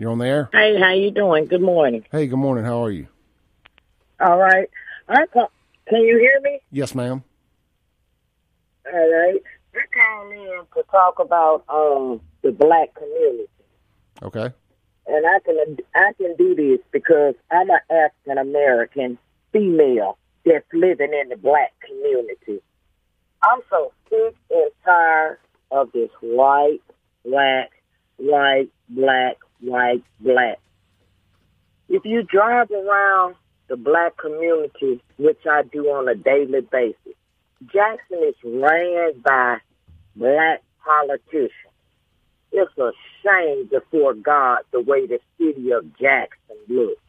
You're on the air. Hey, how you doing? Good morning. Hey, good morning. How are you? All right. I call, can you hear me? Yes, ma'am. All right. I call in to talk about um the black community, Okay. and I can I can do this because I'm an African American female that's living in the black community. I'm so sick and tired of this white, black, white, black, white, black. If you drive around the black community, which I do on a daily basis, Jackson is ran by black politicians. It's a shame before God the way the city of Jackson looks.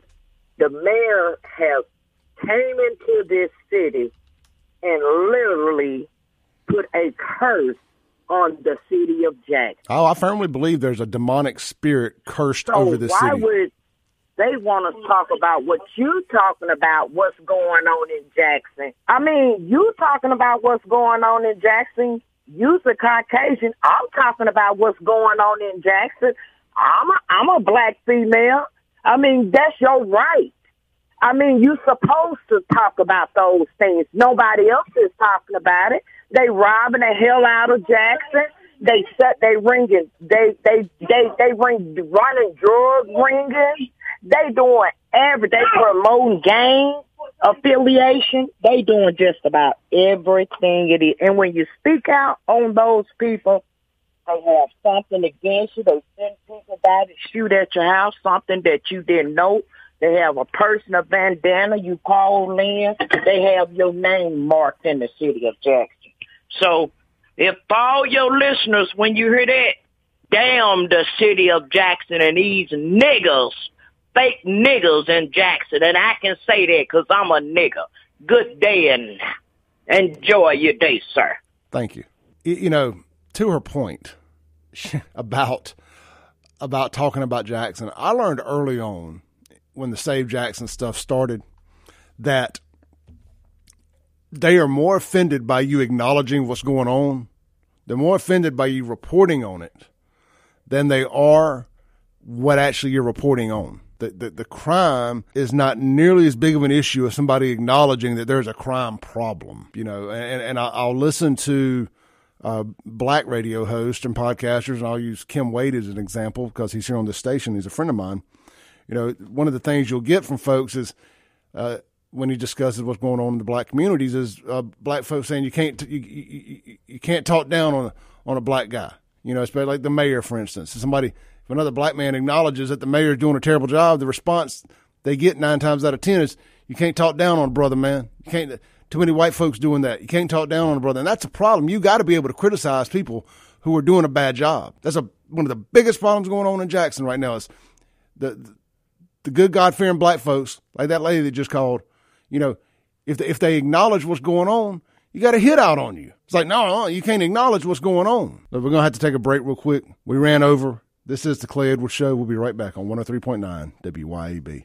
The mayor has came into this city and literally put a curse on the city of Jackson. Oh, I firmly believe there's a demonic spirit cursed So over this city. why city. would they want to talk about what you're talking about? What's going on in Jackson? I mean, you talking about what's going on in Jackson. You's a Caucasian. I'm talking about what's going on in Jackson. I'm a, I'm a black female. I mean, that's your right. I mean, you're supposed to talk about those things. Nobody else is talking about it. They robbing the hell out of Jackson. They set they ringing they they they they ring running drug ringing. They doing every they promoting gang affiliation. They doing just about everything it is. And when you speak out on those people, they have something against you. They send people by to shoot at your house, something that you didn't know. They have a person, a bandana, you call in. They have your name marked in the city of Jackson. So if all your listeners, when you hear that, damn the city of Jackson and these niggas, fake niggas in Jackson, and I can say that because I'm a nigga. Good day and enjoy your day, sir. Thank you. You know, to her point about about talking about Jackson, I learned early on when the Save Jackson stuff started that they are more offended by you acknowledging what's going on. They're more offended by you reporting on it than they are what actually you're reporting on. The, the, the crime is not nearly as big of an issue as somebody acknowledging that there's a crime problem, you know, and, and I- I'll listen to uh, black radio hosts and podcasters, and I'll use Kim Wade as an example because he's here on this station. He's a friend of mine. You know, one of the things you'll get from folks is uh, when he discusses what's going on in the black communities is uh, black folks saying you can't you, you, you- can't talk down on a, on a black guy. You know, especially like the mayor, for instance. If somebody, if another black man acknowledges that the mayor is doing a terrible job, the response they get nine times out of ten is you can't talk down on a brother, man. You can't. Too many white folks doing that. You can't talk down on a brother, and that's a problem. You got to be able to criticize people who are doing a bad job. That's a one of the biggest problems going on in Jackson right now. Is the the good God fearing black folks, like that lady that just called, you know, if they, if they acknowledge what's going on, you got a hit out on you. It's like, no, no, uh, you can't acknowledge what's going on. But we're going to have to take a break real quick. We ran over. This is the Clay Edwards Show. We'll be right back on 103.9 WYAB.